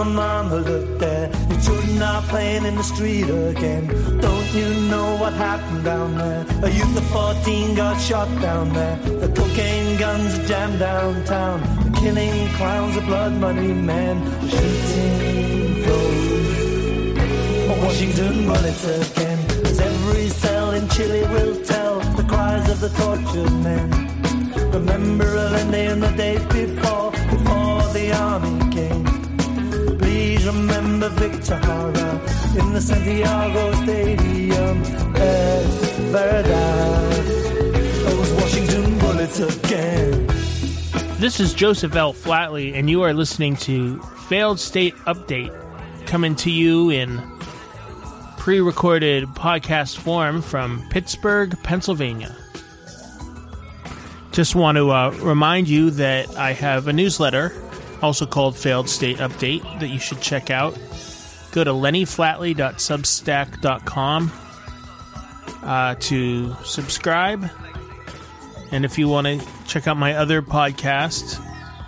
Oh, mama, mama, look there. Your children are playing in the street again. Don't you know what happened down there? A youth of 14 got shot down there. The cocaine guns are jammed downtown. The killing clowns, the blood money men. The shooting flows. Washington bullets again. As every cell in Chile will tell the cries of the tortured men. Remember Allende and the days before, before the army came. Please remember Victor Jara in the Santiago Stadium. Es verdad, those Washington bullets again. This is Joseph L. Flatley, and you are listening to Failed State Update, coming to you in pre recorded podcast form from Pittsburgh, Pennsylvania. Just want to uh, remind you that I have a newsletter, also called Failed State Update, that you should check out. Go to lennyflatley.substack.com uh, to subscribe. And if you want to check out my other podcast,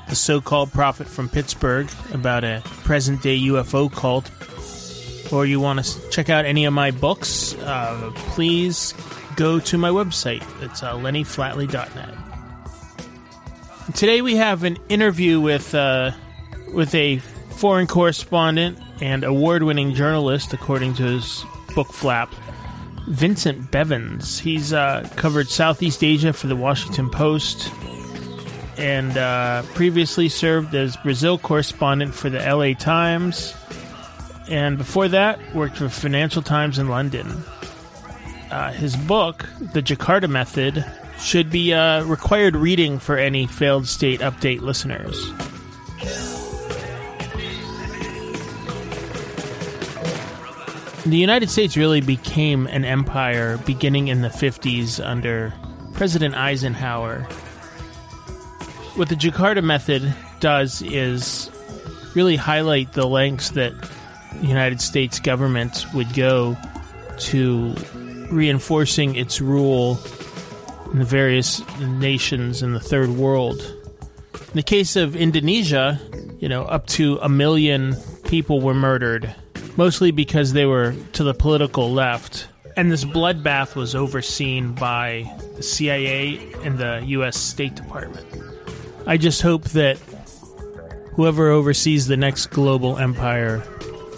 The So Called Prophet from Pittsburgh, about a present day UFO cult, or you want to check out any of my books, uh, please go to my website. It's uh, lennyflatley.net. Today we have an interview with uh, with a foreign correspondent and award-winning journalist, according to his book flap, Vincent Bevins. He's uh, covered Southeast Asia for the Washington Post and uh, previously served as Brazil correspondent for the LA Times. And before that, worked for Financial Times in London. Uh, his book, The Jakarta Method, should be uh, required reading for any failed state update listeners. The United States really became an empire beginning in the 50s under President Eisenhower. What the Jakarta method does is really highlight the lengths that the United States government would go to reinforcing its rule in the various nations in the third world. In the case of Indonesia, you know, up to a million people were murdered, mostly because they were to the political left. And this bloodbath was overseen by the CIA and the US State Department. I just hope that whoever oversees the next global empire,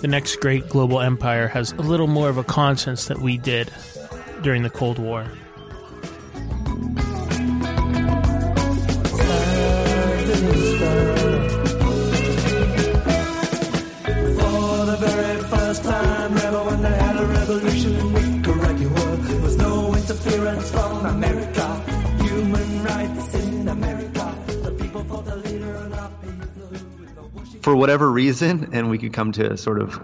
the next great global empire, has a little more of a conscience that we did during the Cold War. For whatever reason, and we could come to sort of,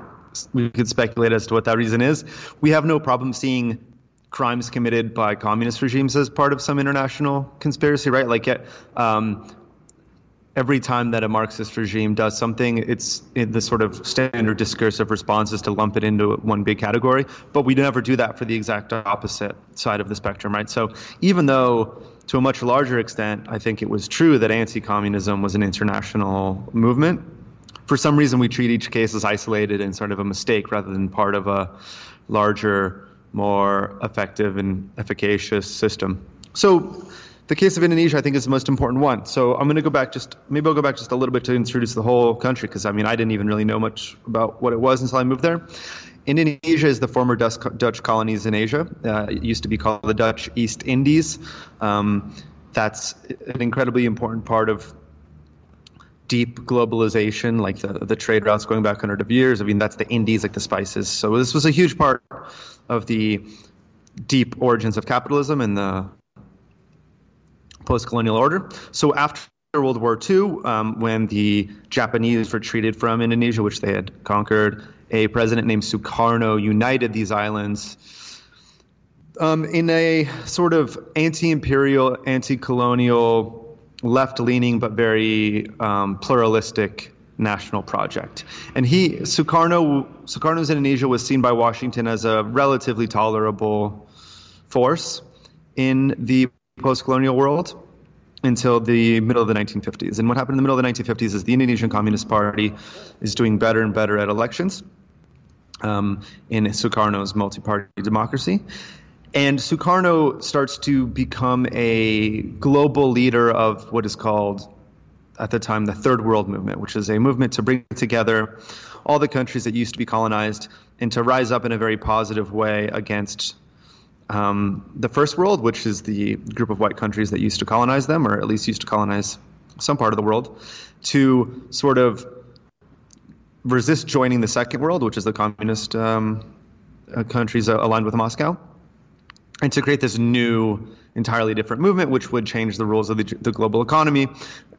we could speculate as to what that reason is. We have no problem seeing crimes committed by communist regimes as part of some international conspiracy, right? Like, um, every time that a Marxist regime does something, it's in the sort of standard discursive response is to lump it into one big category. But we never do that for the exact opposite side of the spectrum, right? So even though to a much larger extent, I think it was true that anti-communism was an international movement. For some reason, we treat each case as isolated and sort of a mistake rather than part of a larger, more effective and efficacious system. So the case of Indonesia, I think, is the most important one. So I'm going to go back just maybe I'll go back just a little bit to introduce the whole country because I mean I didn't even really know much about what it was until I moved there. Indonesia is the former Dutch, colonies in Asia. Uh, it used to be called the Dutch East Indies. Um, that's an incredibly important part of deep globalization, like the, the trade routes going back hundreds of years. I mean, that's the Indies, like the spices. So this was a huge part of the deep origins of capitalism and the post-colonial order. So after World War II, um, when the Japanese retreated from Indonesia, which they had conquered, a president named Sukarno united these islands um, in a sort of anti-imperial, anti-colonial, left-leaning but very um, pluralistic national project. And he, Sukarno, Sukarno's Indonesia was seen by Washington as a relatively tolerable force in the post-colonial world until the middle of the 1950s. And what happened in the middle of the 1950s is the Indonesian Communist Party is doing better and better at elections um, in Sukarno's multi-party democracy. And Sukarno starts to become a global leader of what is called, at the time, the Third World Movement, which is a movement to bring together all the countries that used to be colonized and to rise up in a very positive way against um, the First World, which is the group of white countries that used to colonize them, or at least used to colonize some part of the world, to sort of resist joining the Second World, which is the communist um, uh, countries aligned with Moscow and to create this new, entirely different movement, which would change the rules of the, the global economy,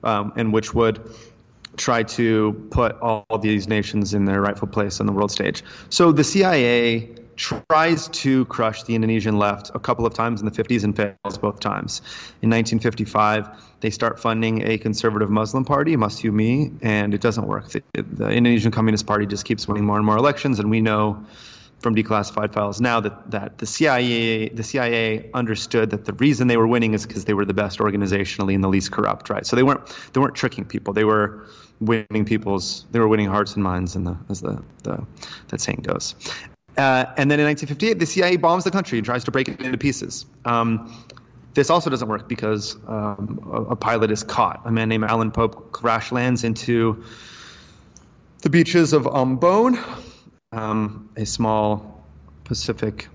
um, and which would try to put all these nations in their rightful place on the world stage. So the CIA tries to crush the Indonesian left a couple of times in the 50s and fails both times. In 1955, they start funding a conservative Muslim party, Masyumi, and it doesn't work. The, the Indonesian Communist Party just keeps winning more and more elections, and we know from declassified files now that, that the CIA the CIA understood that the reason they were winning is because they were the best organizationally and the least corrupt, right? So they weren't they weren't tricking people. They were winning people's they were winning hearts and minds, and the as the, the that saying goes. Uh, and then in 1958, the CIA bombs the country and tries to break it into pieces. Um, this also doesn't work because um, a, a pilot is caught. A man named Allen Pope crash lands into the beaches of Ambon um, a small Pacific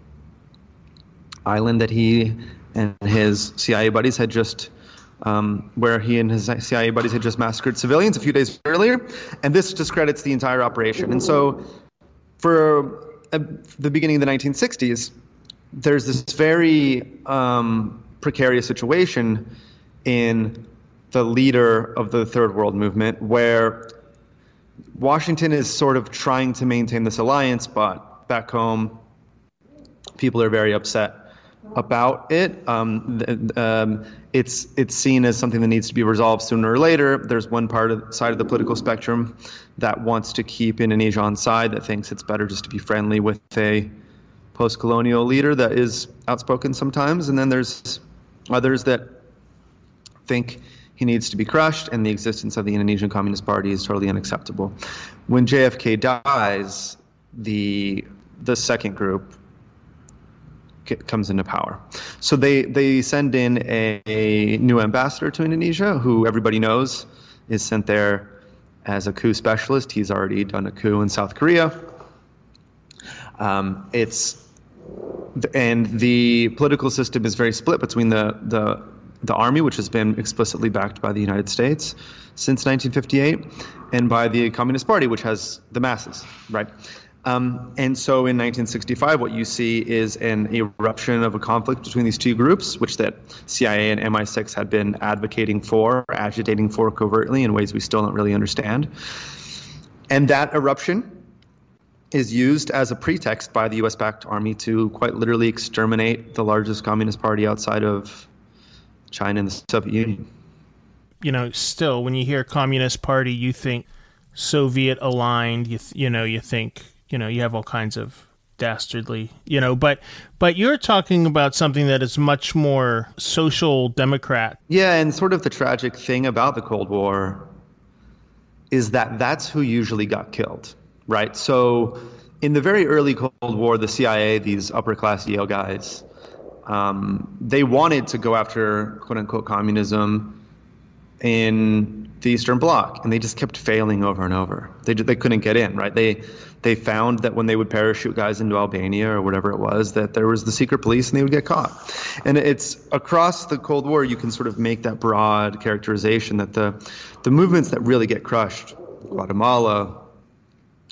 island that he and his CIA buddies had just, um, where he and his CIA buddies had just massacred civilians a few days earlier, and this discredits the entire operation. And so, for uh, the beginning of the 1960s, there's this very um, precarious situation in the leader of the Third World Movement, where Washington is sort of trying to maintain this alliance, but back home, people are very upset about it. Um, um, it's it's seen as something that needs to be resolved sooner or later. There's one part of side of the political spectrum that wants to keep Indonesia on side, that thinks it's better just to be friendly with a post-colonial leader that is outspoken sometimes, and then there's others that think he needs to be crushed, and the existence of the Indonesian Communist Party is totally unacceptable. When JFK dies, the the second group comes into power. So they they send in a, a, new ambassador to Indonesia, who everybody knows is sent there as a coup specialist. He's already done a coup in South Korea. Um, it's and the political system is very split between the the the Army, which has been explicitly backed by the United States since 1958, and by the Communist Party, which has the masses, right? Um, and so in 1965, what you see is an eruption of a conflict between these two groups, which that CIA and MI6 had been advocating for, agitating for covertly in ways we still don't really understand. And that eruption is used as a pretext by the US backed army to quite literally exterminate the largest communist party outside of China and the Soviet Union. You know, still, when you hear Communist Party, you think Soviet aligned. You th- you know, you think you know you have all kinds of dastardly you know but but you're talking about something that is much more social democrat yeah and sort of the tragic thing about the cold war is that that's who usually got killed right so in the very early cold war the cia these upper class yale guys um, they wanted to go after quote unquote communism in the Eastern Bloc, and they just kept failing over and over. They they couldn't get in, right? They they found that when they would parachute guys into Albania or whatever it was, that there was the secret police and they would get caught. And it's across the Cold War, you can sort of make that broad characterization that the the movements that really get crushed, Guatemala,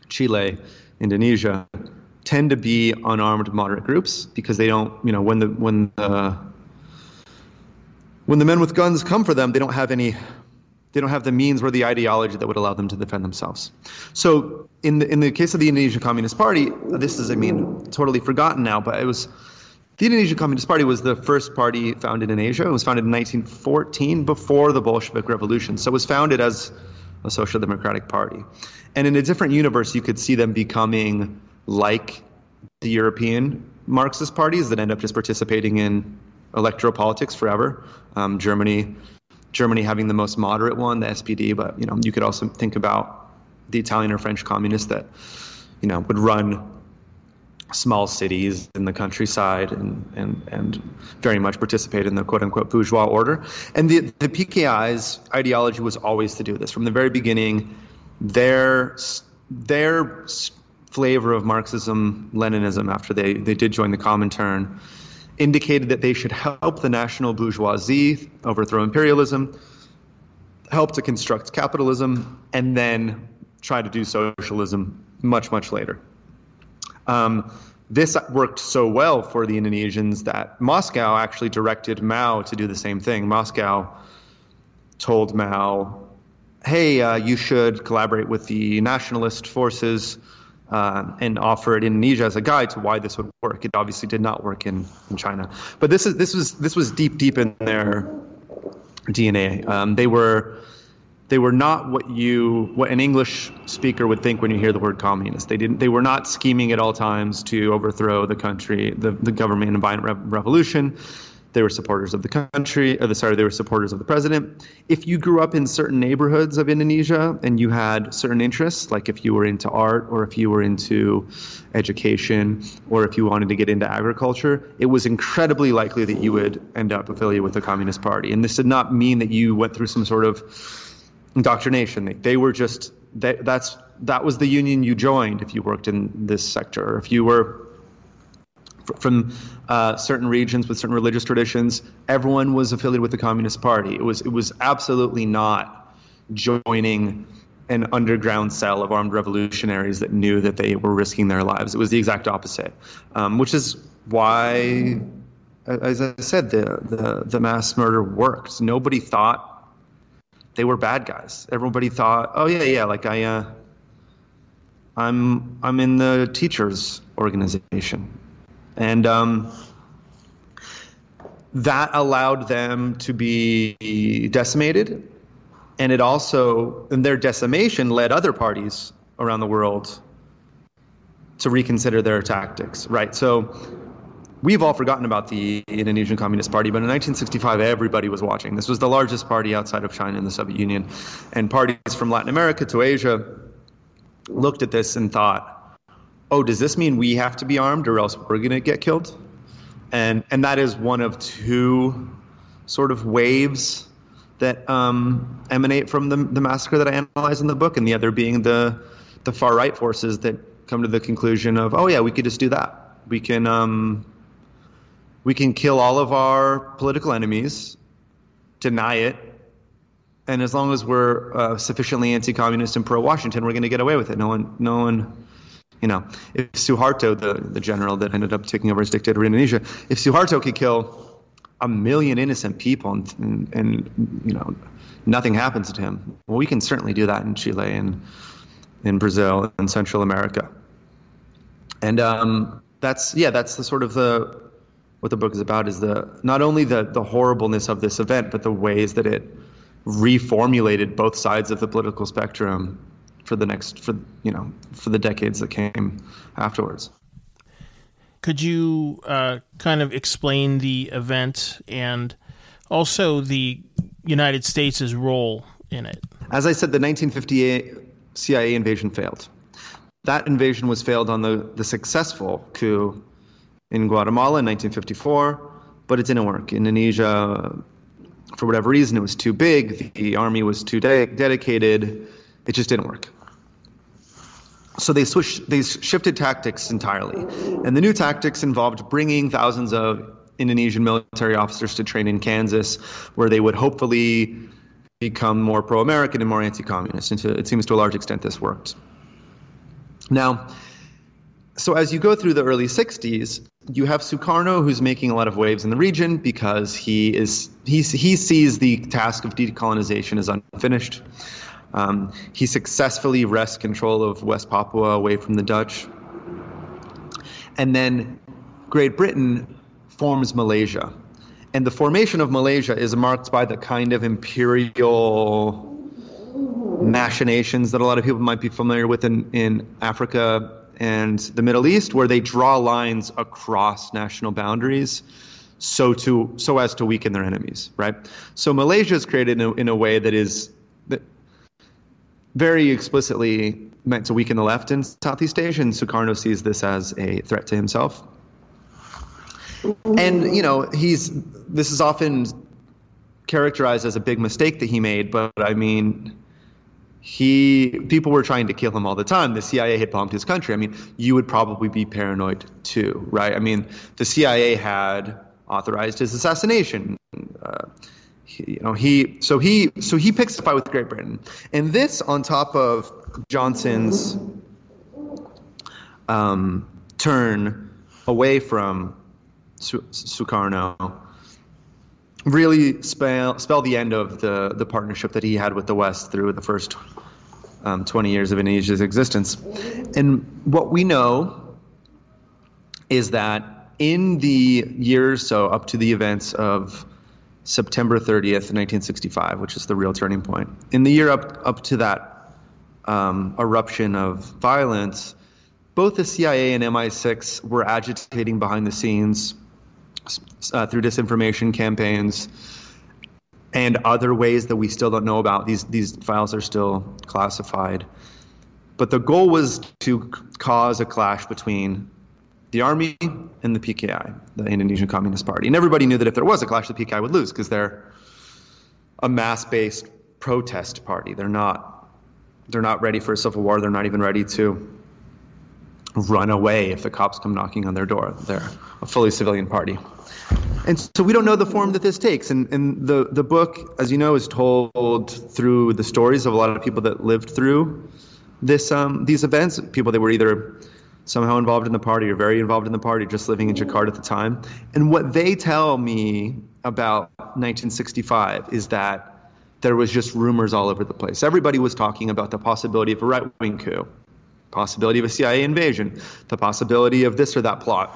Chile, Indonesia, tend to be unarmed moderate groups because they don't, you know, when the when the when the men with guns come for them, they don't have any they don't have the means or the ideology that would allow them to defend themselves. So, in the, in the case of the Indonesian Communist Party, this is, I mean, totally forgotten now, but it was the Indonesian Communist Party was the first party founded in Asia. It was founded in 1914 before the Bolshevik Revolution. So, it was founded as a social democratic party. And in a different universe, you could see them becoming like the European Marxist parties that end up just participating in electoral politics forever. Um, Germany Germany having the most moderate one, the SPD, but you know you could also think about the Italian or French communists that you know would run small cities in the countryside and and and very much participate in the quote unquote bourgeois order. And the the PKI's ideology was always to do this from the very beginning. Their their flavor of Marxism Leninism after they they did join the Comintern indicated that they should help the national bourgeoisie overthrow imperialism, help to construct capitalism, and then try to do socialism much, much later. Um, this worked so well for the Indonesians that Moscow actually directed Mao to do the same thing. Moscow told Mao, hey, uh, you should collaborate with the nationalist forces uh, and offered Indonesia as a guide to why this would work. It obviously did not work in, in China, but this is this was this was deep deep in their DNA. Um, they were they were not what you what an English speaker would think when you hear the word communist. They didn't they were not scheming at all times to overthrow the country, the, the government and violent revolution. They were supporters of the country, or the sorry, they were supporters of the president. If you grew up in certain neighborhoods of Indonesia and you had certain interests, like if you were into art or if you were into education or if you wanted to get into agriculture, it was incredibly likely that you would end up affiliated with the Communist Party. And this did not mean that you went through some sort of indoctrination. They, they were just that, that's that was the union you joined if you worked in this sector. Or if you were from uh, certain regions with certain religious traditions. Everyone was affiliated with the Communist Party. It was it was absolutely not joining an underground cell of armed revolutionaries that knew that they were risking their lives. It was the exact opposite, um, which is why, as I said, the, the the mass murder worked. Nobody thought they were bad guys. Everybody thought, oh yeah, yeah, like I. Uh, I'm I'm in the teachers organization and um, that allowed them to be decimated. And it also, and their decimation led other parties around the world to reconsider their tactics, right? So we've all forgotten about the Indonesian Communist Party, but in 1965, everybody was watching. This was the largest party outside of China in the Soviet Union. And parties from Latin America to Asia looked at this and thought, oh, does this mean we have to be armed or else we're going to get killed? And and that is one of two sort of waves that um, emanate from the, the massacre that I analyze in the book, and the other being the the far right forces that come to the conclusion of, oh yeah, we could just do that. We can um, we can kill all of our political enemies, deny it, and as long as we're uh, sufficiently anti-communist and pro-Washington, we're going to get away with it. No one, no one you know, if Suharto, the, the general that ended up taking over as dictator in Indonesia, if Suharto could kill a million innocent people and, and, and, you know, nothing happens to him, well, we can certainly do that in Chile and in Brazil and Central America. And um, that's, yeah, that's the sort of the, what the book is about is the, not only the, the horribleness of this event, but the ways that it reformulated both sides of the political spectrum for the next for you know for the decades that came afterwards. Could you uh, kind of explain the event and also the United States' role in it? As I said, the 1958 CIA invasion failed. That invasion was failed on the, the successful coup in Guatemala in 1954, but it didn't work. Indonesia, for whatever reason, it was too big. The army was too de- dedicated it just didn't work. So they switched, they shifted tactics entirely. And the new tactics involved bringing thousands of Indonesian military officers to train in Kansas, where they would hopefully become more pro American and more anti communist. And to, it seems to a large extent this worked. Now, so as you go through the early 60s, you have Sukarno who's making a lot of waves in the region because he is he, he sees the task of decolonization as unfinished. Um, he successfully wrests control of West Papua away from the Dutch. And then Great Britain forms Malaysia. And the formation of Malaysia is marked by the kind of imperial machinations that a lot of people might be familiar with in, in Africa and the Middle East, where they draw lines across national boundaries so to so as to weaken their enemies, right? So Malaysia is created in a, in a way that is that very explicitly meant to weaken the left in Southeast Asia, and Sukarno sees this as a threat to himself. And you know, he's this is often characterized as a big mistake that he made, but I mean, he people were trying to kill him all the time. The CIA had bombed his country. I mean, you would probably be paranoid too, right? I mean, the CIA had authorized his assassination. Uh, you know, he so he so he picks a fight with Great Britain, and this on top of Johnson's um, turn away from Su- Sukarno really spell spell the end of the the partnership that he had with the West through the first um, 20 years of Indonesia's existence. And what we know is that in the years so up to the events of September 30th, 1965, which is the real turning point, in the year up up to that um, eruption of violence, both the CIA and MI6 were agitating behind the scenes uh, through disinformation campaigns and other ways that we still don't know about. These these files are still classified. But the goal was to cause a clash between the army and the PKI, the Indonesian Communist Party. And everybody knew that if there was a clash, the PKI would lose because they're a mass-based protest party. They're not they're not ready for a civil war. They're not even ready to run away if the cops come knocking on their door. They're a fully civilian party. And so we don't know the form that this takes. And, and the, the book, as you know, is told through the stories of a lot of people that lived through this um, these events, people that were either somehow involved in the party or very involved in the party, just living in Jakarta at the time. And what they tell me about 1965 is that there was just rumors all over the place. Everybody was talking about the possibility of a right wing coup, possibility of a CIA invasion, the possibility of this or that plot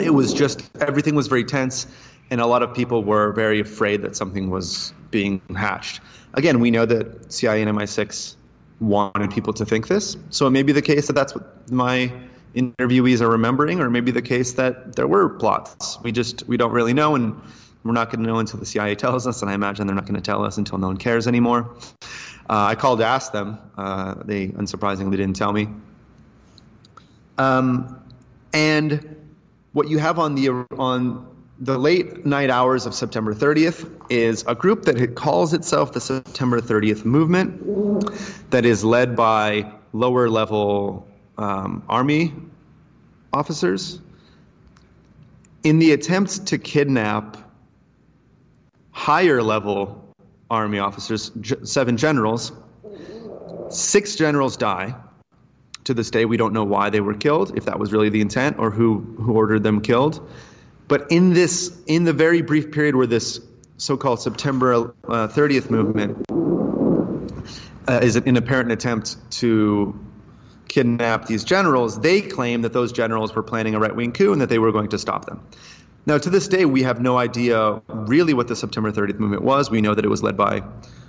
it was just everything was very tense, and a lot of people were very afraid that something was being hatched. Again, we know that CIA and MI6 wanted people to think this, so it may be the case that that's what my interviewees are remembering, or maybe the case that there were plots. We just we don't really know, and we're not going to know until the CIA tells us, and I imagine they're not going to tell us until no one cares anymore. Uh, I called to ask them. Uh, they unsurprisingly didn't tell me. Um, and what you have on the on the late night hours of September 30th is a group that calls itself the September 30th Movement, that is led by lower level um, army officers. In the attempt to kidnap higher level army officers, seven generals, six generals die to this day, we don't know why they were killed, if that was really the intent, or who who ordered them killed. But in this, in the very brief period where this so-called September uh, 30th movement uh, is an apparent attempt to kidnap these generals, they claim that those generals were planning a right-wing coup and that they were going to stop them. Now, to this day, we have no idea really what the September 30th movement was. We know that it was led by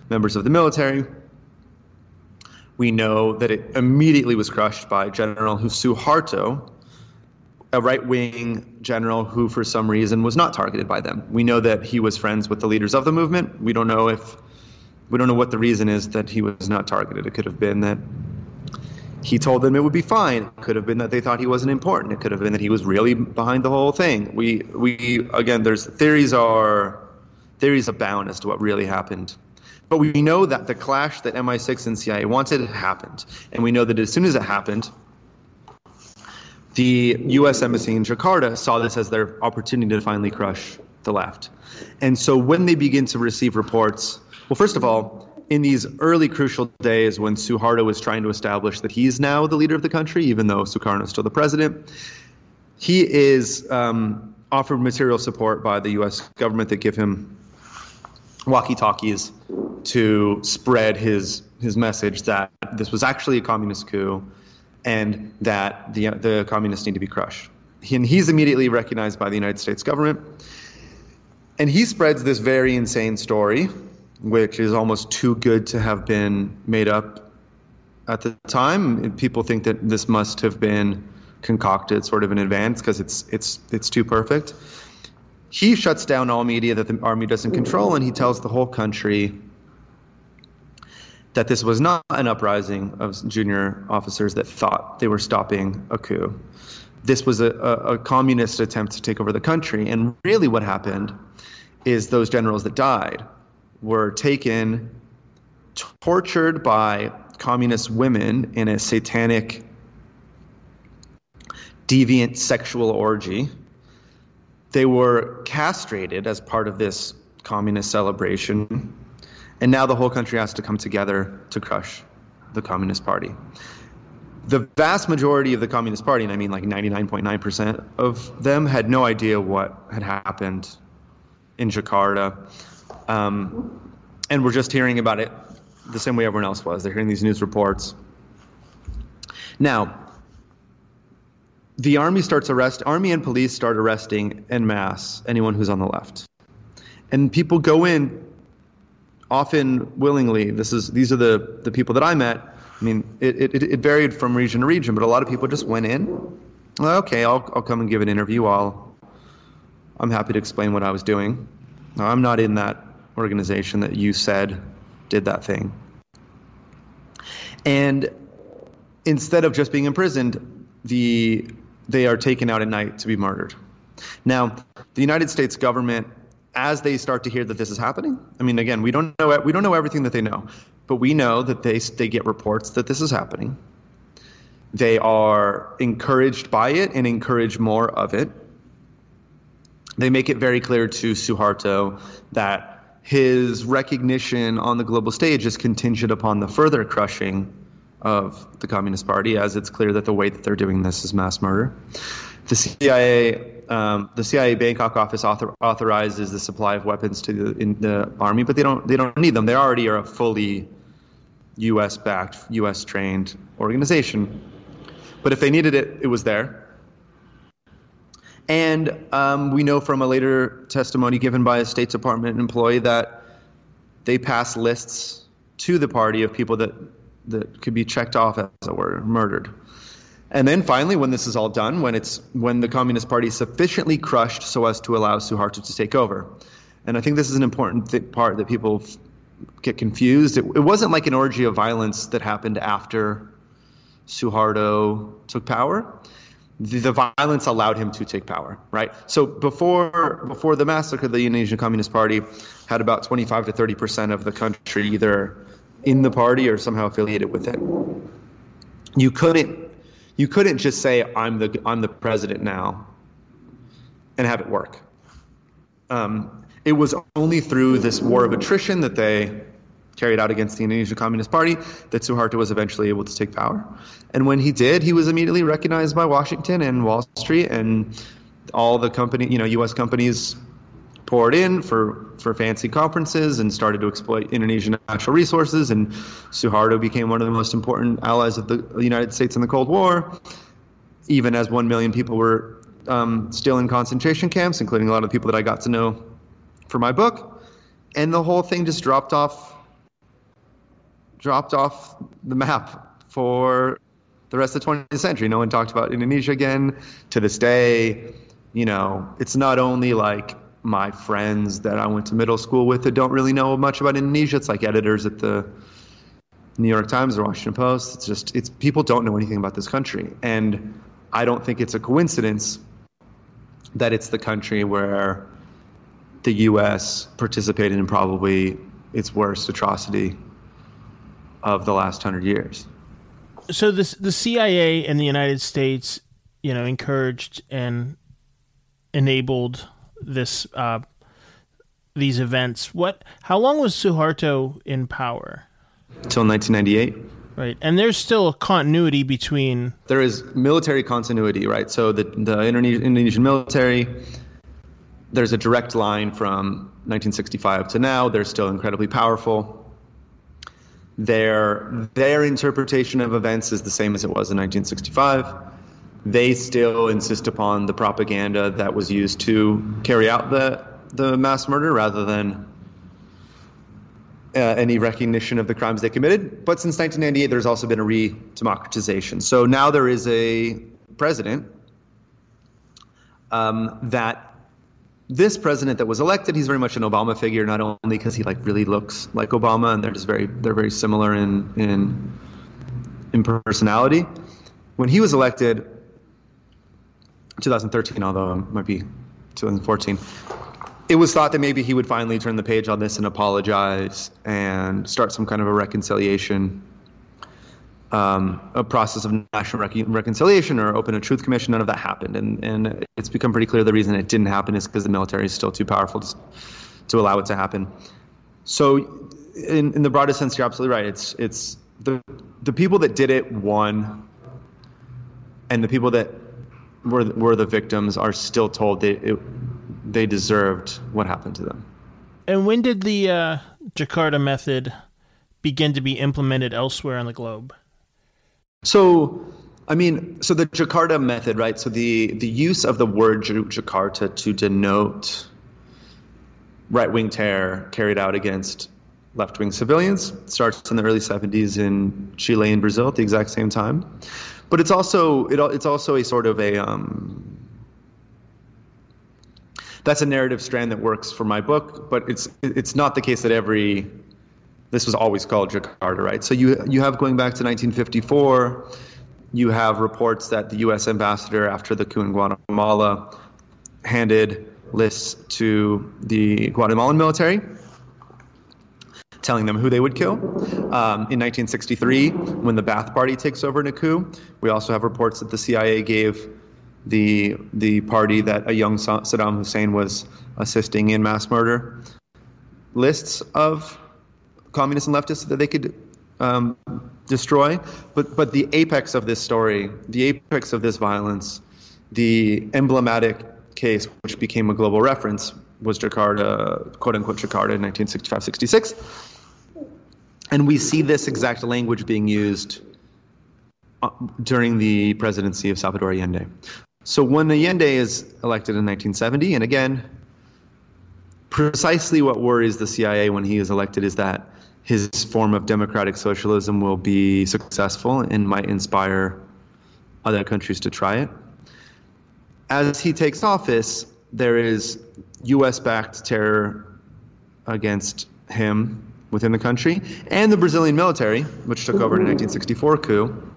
members of the military. We know that it immediately was crushed by General Suharto, a right wing general who, for some reason, was not targeted by them. We know that he was friends with the leaders of the movement. We don't know if we don't know what the reason is that he was not targeted. It could have been that he told them it would be fine. It could have been that they thought he wasn't important. It could have been that he was really behind the whole thing. We we again, there's theories are theories abound as to what really happened. But we know that the clash that MI6 and CIA wanted happened. And we know that as soon as it happened, the U.S. Embassy in Jakarta saw this as their opportunity to finally crush the left. And so when they begin to receive reports, well, first of all, in these early crucial days when Suharto was trying to establish that he's now the leader of the country, even though Sukarno is still the president, he is um, offered material support by the U.S. government that give him walkie-talkies to spread his his message that this was actually a communist coup and that the the communists need to be crushed. And he's immediately recognized by the United States government. And he spreads this very insane story, which is almost too good to have been made up at the time. People think that this must have been concocted sort of in advance because it's it's it's too perfect. He shuts down all media that the army doesn't control, and he tells the whole country that this was not an uprising of junior officers that thought they were stopping a coup. This was a, a, a communist attempt to take over the country, and really what happened is those generals that died were taken, tortured by communist women in a satanic, deviant sexual orgy. They were castrated as part of this communist celebration. And now the whole country has to come together to crush the Communist Party. The vast majority of the Communist Party, and I mean like 99.9% of them, had no idea what had happened in Jakarta. Um, and we're just hearing about it the same way everyone else was. They're hearing these news reports. Now, the army starts arrest army and police start arresting en masse anyone who's on the left. And people go in often willingly. This is these are the, the people that I met. I mean, it, it, it varied from region to region, but a lot of people just went in. Okay, I'll, I'll come and give an interview. I'll, I'm happy to explain what I was doing. I'm not in that organization that you said did that thing. And instead of just being imprisoned, the they are taken out at night to be martyred. Now, the United States government, as they start to hear that this is happening, I mean, again, we don't know we don't know everything that they know, but we know that they they get reports that this is happening. They are encouraged by it and encourage more of it. They make it very clear to Suharto that his recognition on the global stage is contingent upon the further crushing of the Communist Party, as it's clear that the way that they're doing this is mass murder. The CIA, um, the CIA Bangkok office author, authorizes the supply of weapons to the, in the army, but they don't they don't need them. They already are a fully U.S. backed, U.S. trained organization. But if they needed it, it was there. And um, we know from a later testimony given by a State Department employee that they passed lists to the party of people that, that could be checked off, as it were, murdered. And then finally, when this is all done, when it's when the Communist Party is sufficiently crushed so as to allow Suharto to take over, and I think this is an important th- part that people f- get confused. It, it wasn't like an orgy of violence that happened after Suharto took power the, the, violence allowed him to take power, right? So before before the massacre, the Indonesian Communist Party had about 25 to 30 percent of the country either in the party or somehow affiliated with it. You couldn't you couldn't just say I'm the I'm the president now and have it work. Um, it was only through this war of attrition that they carried out against the Indonesian Communist Party that Suharto was eventually able to take power. And when he did, he was immediately recognized by Washington and Wall Street and all the company, you know, U.S. companies poured in for, for fancy conferences and started to exploit Indonesian natural resources. And Suharto became one of the most important allies of the United States in the Cold War, even as one million people were um, still in concentration camps, including a lot of people that I got to know for my book. And the whole thing just dropped off dropped off the map for the rest of the 20th century. No one talked about Indonesia again. To this day, you know, it's not only like my friends that I went to middle school with that don't really know much about Indonesia. It's like editors at the New York Times or Washington Post. It's just it's people don't know anything about this country, and I don't think it's a coincidence that it's the country where the U.S. participated in probably its worst atrocity of the last hundred years. So this the CIA in the United States, you know, encouraged and enabled this uh, these events. What? How long was Suharto in power? Until 1998. Right, and there's still a continuity between. There is military continuity, right? So the the Indonesian military, there's a direct line from 1965 to now. They're still incredibly powerful. Their their interpretation of events is the same as it was in 1965. They still insist upon the propaganda that was used to carry out the the mass murder rather than uh, any recognition of the crimes they committed. But since 1998, there's also been a re democratization. So now there is a president um, that this president that was elected, he's very much an Obama figure, not only because he like really looks like Obama, and they're just very they're very similar in in in personality. When he was elected, 2013, although it might be 2014, it was thought that maybe he would finally turn the page on this and apologize and start some kind of a reconciliation, um, a process of national rec- reconciliation or open a truth commission. None of that happened, and and it's become pretty clear the reason it didn't happen is because the military is still too powerful to, to allow it to happen. So, in in the broadest sense, you're absolutely right. It's it's the the people that did it won, and the people that were were the victims are still told that it they deserved what happened to them. And when did the uh, Jakarta method begin to be implemented elsewhere on the globe? So, I mean, so the Jakarta method, right? So the the use of the word Jakarta to denote right wing terror carried out against left wing civilians starts in the early 70s in Chile and Brazil at the exact same time. But it's also it, it's also a sort of a um, that's a narrative strand that works for my book, but it's it's not the case that every this was always called Jakarta, right? So you you have going back to 1954, you have reports that the U.S. ambassador after the coup in Guatemala handed lists to the Guatemalan military telling them who they would kill. Um, in 1963, when the Ba'ath Party takes over in a coup, we also have reports that the CIA gave the the party that a young Saddam Hussein was assisting in mass murder lists of communists and leftists that they could um, destroy. But but the apex of this story, the apex of this violence, the emblematic case which became a global reference was Jakarta, quote unquote Jakarta in 1965-66. And we see this exact language being used uh, during the presidency of Salvador Allende. So when Allende is elected in 1970, and again, precisely what worries the CIA when he is elected is that his form of democratic socialism will be successful and might inspire other countries to try it. As he takes office, there is US backed terror against him within the country, and the Brazilian military, which took over in the 1964 coup,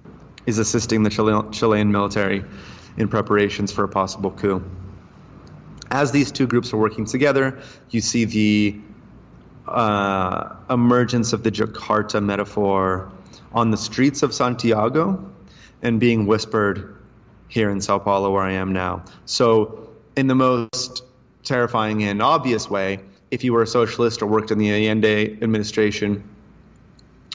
is assisting the Chilean military in preparations for a possible coup. As these two groups are working together, you see the uh, emergence of the Jakarta metaphor on the streets of Santiago and being whispered here in Sao Paulo, where I am now. So, in the most terrifying and obvious way, if you were a socialist or worked in the Allende administration,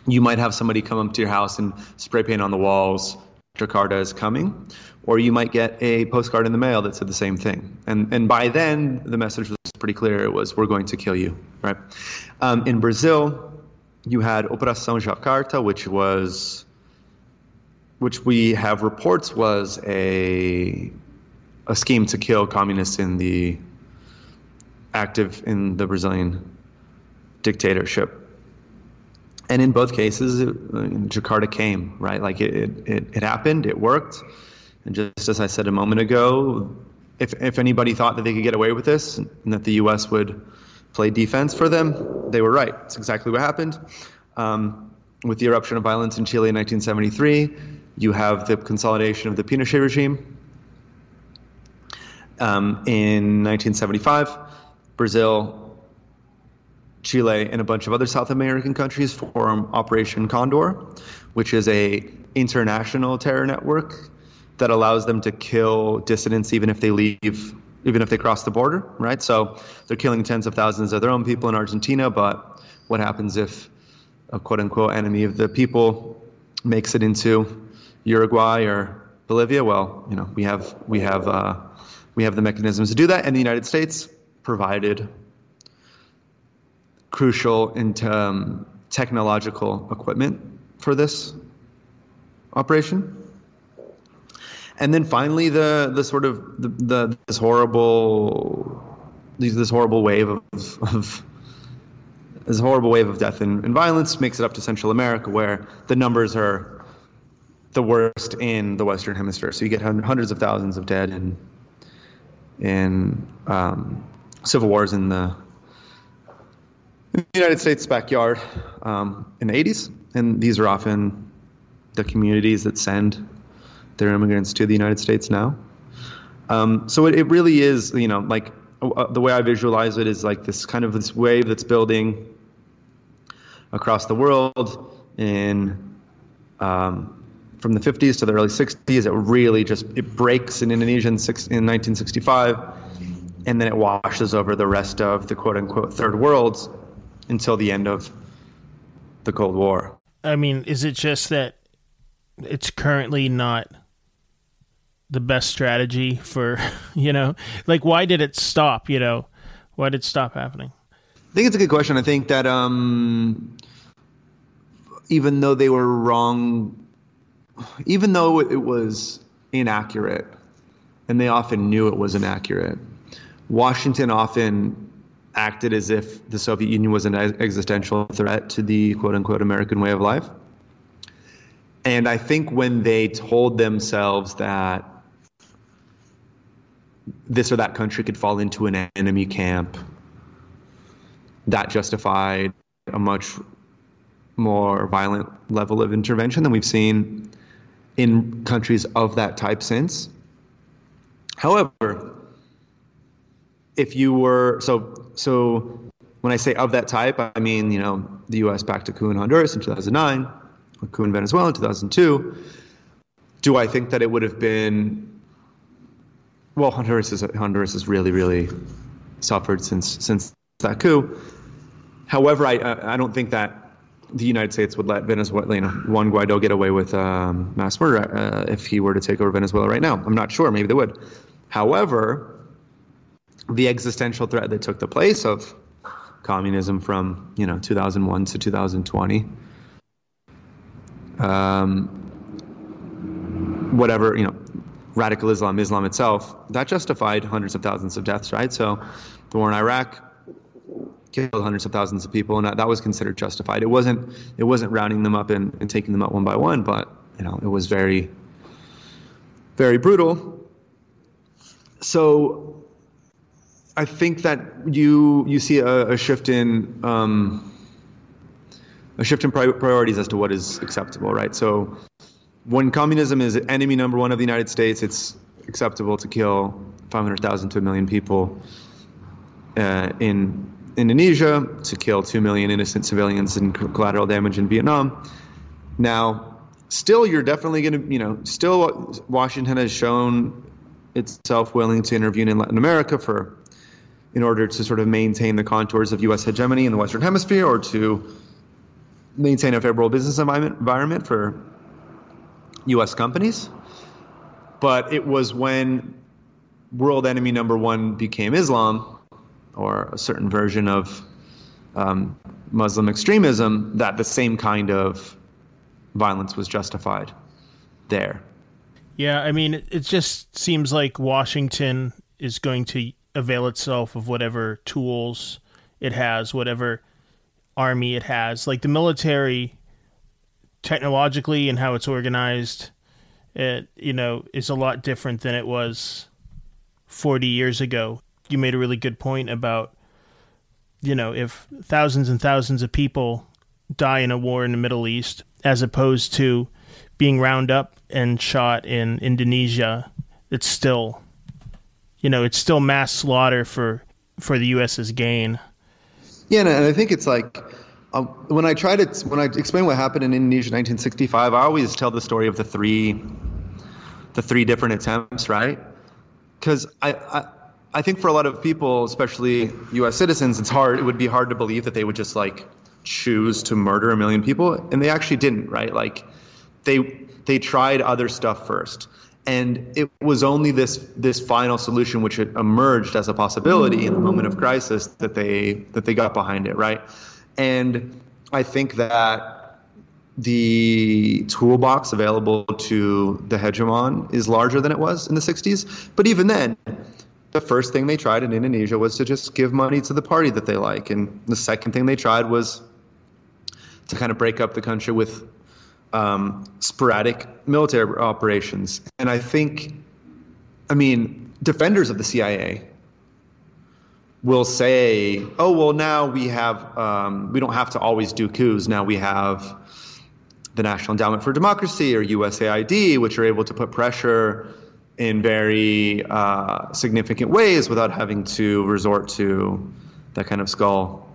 you might have somebody come up to your house and spray paint on the walls Jakarta is coming, or you might get a postcard in the mail that said the same thing. And and by then the message was pretty clear. It was we're going to kill you, right? Um, in Brazil, you had Operação Jakarta, which was which we have reports was a a scheme to kill communists in the active in the Brazilian dictatorship and in both cases, it, Jakarta came right. Like it, it, it happened. It worked. And just as I said a moment ago, if if anybody thought that they could get away with this and that the U.S. would play defense for them, they were right. It's exactly what happened. Um, with the eruption of violence in Chile in 1973, you have the consolidation of the Pinochet regime. Um, in 1975, Brazil Chile, and a bunch of other South American countries form Operation Condor, which is a international terror network that allows them to kill dissidents even if they leave even if they cross the border, right? So they're killing tens of thousands of their own people in Argentina, but what happens if a quote unquote enemy of the people makes it into Uruguay or Bolivia? Well, you know, we have we have uh, we have the mechanisms to do that, and the United States provided crucial into um, technological equipment for this operation. And then finally, the the sort of the, the this horrible this horrible wave of, of this horrible wave of death and, and, violence makes it up to Central America, where the numbers are the worst in the Western Hemisphere. So you get hundreds of thousands of dead in in um, civil wars in the, in the United States backyard um, in the 80s, and these are often the communities that send their immigrants to the United States now. Um, so it, it really is, you know, like uh, the way I visualize it is like this kind of this wave that's building across the world in um, from the 50s to the early 60s. It really just it breaks in Indonesia in, six, in 1965, and then it washes over the rest of the quote unquote third worlds until the end of the Cold War. I mean, is it just that it's currently not the best strategy for you know like why did it stop you know? Why did it stop happening? I think it's a good question. I think that um even though they were wrong even though it was inaccurate and they often knew it was inaccurate washington often acted as if the soviet union was an existential threat to the quote unquote american way of life and i think when they told themselves that this or that country could fall into an enemy camp. That justified a much more violent level of intervention than we've seen in countries of that type since. However, if you were so so when I say of that type, I mean you know the U.S. backed a coup in Honduras in 2009, a coup in Venezuela in 2002. Do I think that it would have been well, Honduras is Honduras has really really suffered since since that coup. However, I I don't think that the United States would let Venezuela, you know, Juan Guaido get away with um, mass murder uh, if he were to take over Venezuela right now. I'm not sure. Maybe they would. However, the existential threat that took the place of communism from you know 2001 to 2020, um, whatever you know, radical Islam, Islam itself, that justified hundreds of thousands of deaths, right? So the war in Iraq killed hundreds of thousands of people, and that, that was considered justified. It wasn't it wasn't rounding them up and, and taking them out one by one, but you know it was very very brutal. So I think that you you see a, a shift in um, a shift in priorities as to what is acceptable, right? So when communism is enemy number one of the United States, it's acceptable to kill 500,000 to a million people uh, in Indonesia, to kill 2 million innocent civilians and collateral damage in Vietnam. Now, still, you're definitely going to, you know, still Washington has shown itself willing to intervene in Latin America for, in order to sort of maintain the contours of U.S. hegemony in the Western Hemisphere or to maintain a favorable business environment for U.S. companies. But it was when world enemy number one became Islam, or a certain version of um, Muslim extremism, that the same kind of violence was justified there. Yeah, I mean, it just seems like Washington is going to avail itself of whatever tools it has, whatever army it has. Like the military technologically and how it's organized, it you know is a lot different than it was 40 years ago. You made a really good point about you know if thousands and thousands of people die in a war in the Middle East as opposed to being round up and shot in Indonesia, it's still you know it's still mass slaughter for for the U.S.'s gain. Yeah, and I think it's like um, when I try to when I explain what happened in Indonesia in 1965, I always tell the story of the three the three different attempts, right? Because I, I I think for a lot of people, especially U.S. citizens, it's hard. It would be hard to believe that they would just like choose to murder a million people, and they actually didn't. Right? Like they they tried other stuff first, and it was only this this final solution which had emerged as a possibility in the moment of crisis that they that they got behind it. Right? And I think that the toolbox available to the hegemon is larger than it was in the 60s. But even then, the first thing they tried in Indonesia was to just give money to the party that they like. And the second thing they tried was to kind of break up the country with um, sporadic military operations. And I think, I mean, defenders of the CIA will say, "Oh, well, now we have um, we don't have to always do coups. Now we have the National Endowment for Democracy or USAID, which are able to put pressure in very uh, significant ways without having to resort to that kind of skull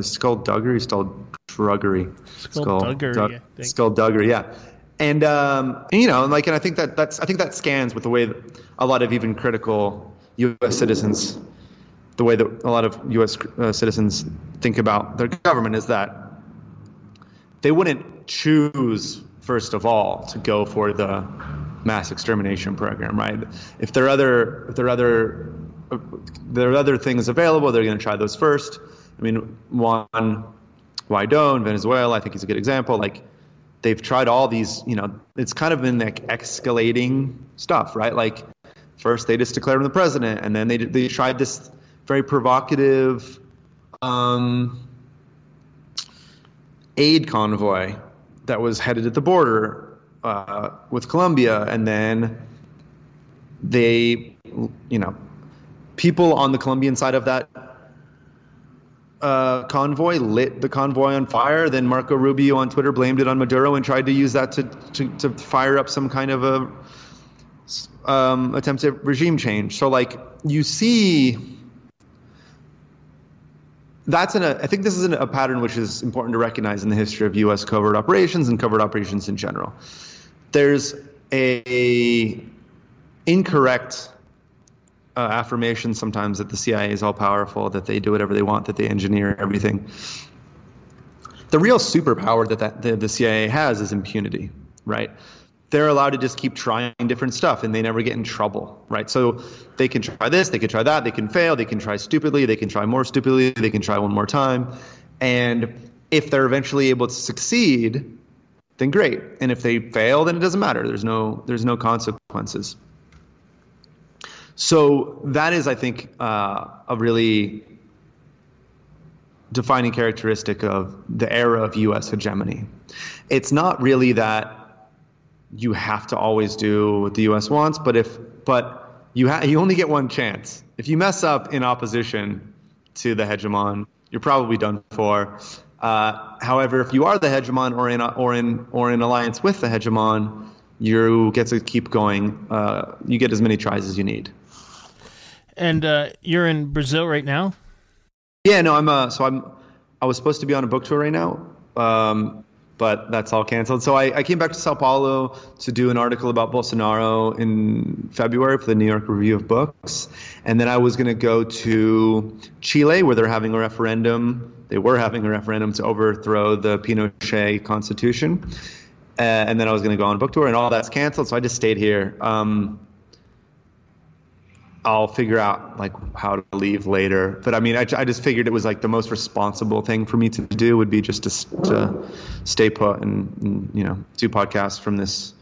skullduggery, skullduggery, skullduggery, skullduggery, yeah. And, um, and, you know, like, and I think that that's I think that scans with the way that a lot of even critical U.S. citizens, the way that a lot of U.S. Uh, citizens think about their government is that they wouldn't choose first of all to go for the mass extermination program, right? If there are other, if there are other, there are other things available, they're going to try those first. I mean, Juan Guaido in Venezuela, I think he's a good example. Like, they've tried all these, you know, it's kind of been like escalating stuff, right? Like, first they just declared him the president, and then they they tried this very provocative um, aid convoy that was headed at the border uh, with Colombia, and then they, you know, people on the Colombian side of that uh, convoy lit the convoy on fire. Then Marco Rubio on Twitter blamed it on Maduro and tried to use that to to, to fire up some kind of a um, attempt at regime change. So like you see that's an, I think this is an, a pattern which is important to recognize in the history of U.S. covert operations and covert operations in general. There's a incorrect uh, affirmation sometimes that the CIA is all powerful, that they do whatever they want, that they engineer everything. The real superpower that, that the, the CIA has is impunity, right? they're allowed to just keep trying different stuff and they never get in trouble, right? So they can try this, they can try that, they can fail, they can try stupidly, they can try more stupidly, they can try one more time. And if they're eventually able to succeed, then great. And if they fail, then it doesn't matter. There's no there's no consequences. So that is, I think, uh, a really defining characteristic of the era of U.S. hegemony. It's not really that you have to always do what the U.S. wants. But if but you ha- you only get one chance. If you mess up in opposition to the hegemon, you're probably done for. Uh, however, if you are the hegemon or in or in or in alliance with the hegemon, you get to keep going. Uh, you get as many tries as you need. And uh, you're in Brazil right now. Yeah, no, I'm. Uh, so I'm. I was supposed to be on a book tour right now. Um, but that's all canceled. So I, I, came back to Sao Paulo to do an article about Bolsonaro in February for the New York Review of Books. And then I was going to go to Chile, where they're having a referendum. They were having a referendum to overthrow the Pinochet constitution. Uh, and then I was going to go on a book tour, and all that's canceled. So I just stayed here. Um, I'll figure out like how to leave later. But I mean, I, I just figured it was like the most responsible thing for me to do would be just to, to stay put and, and you know do podcasts from this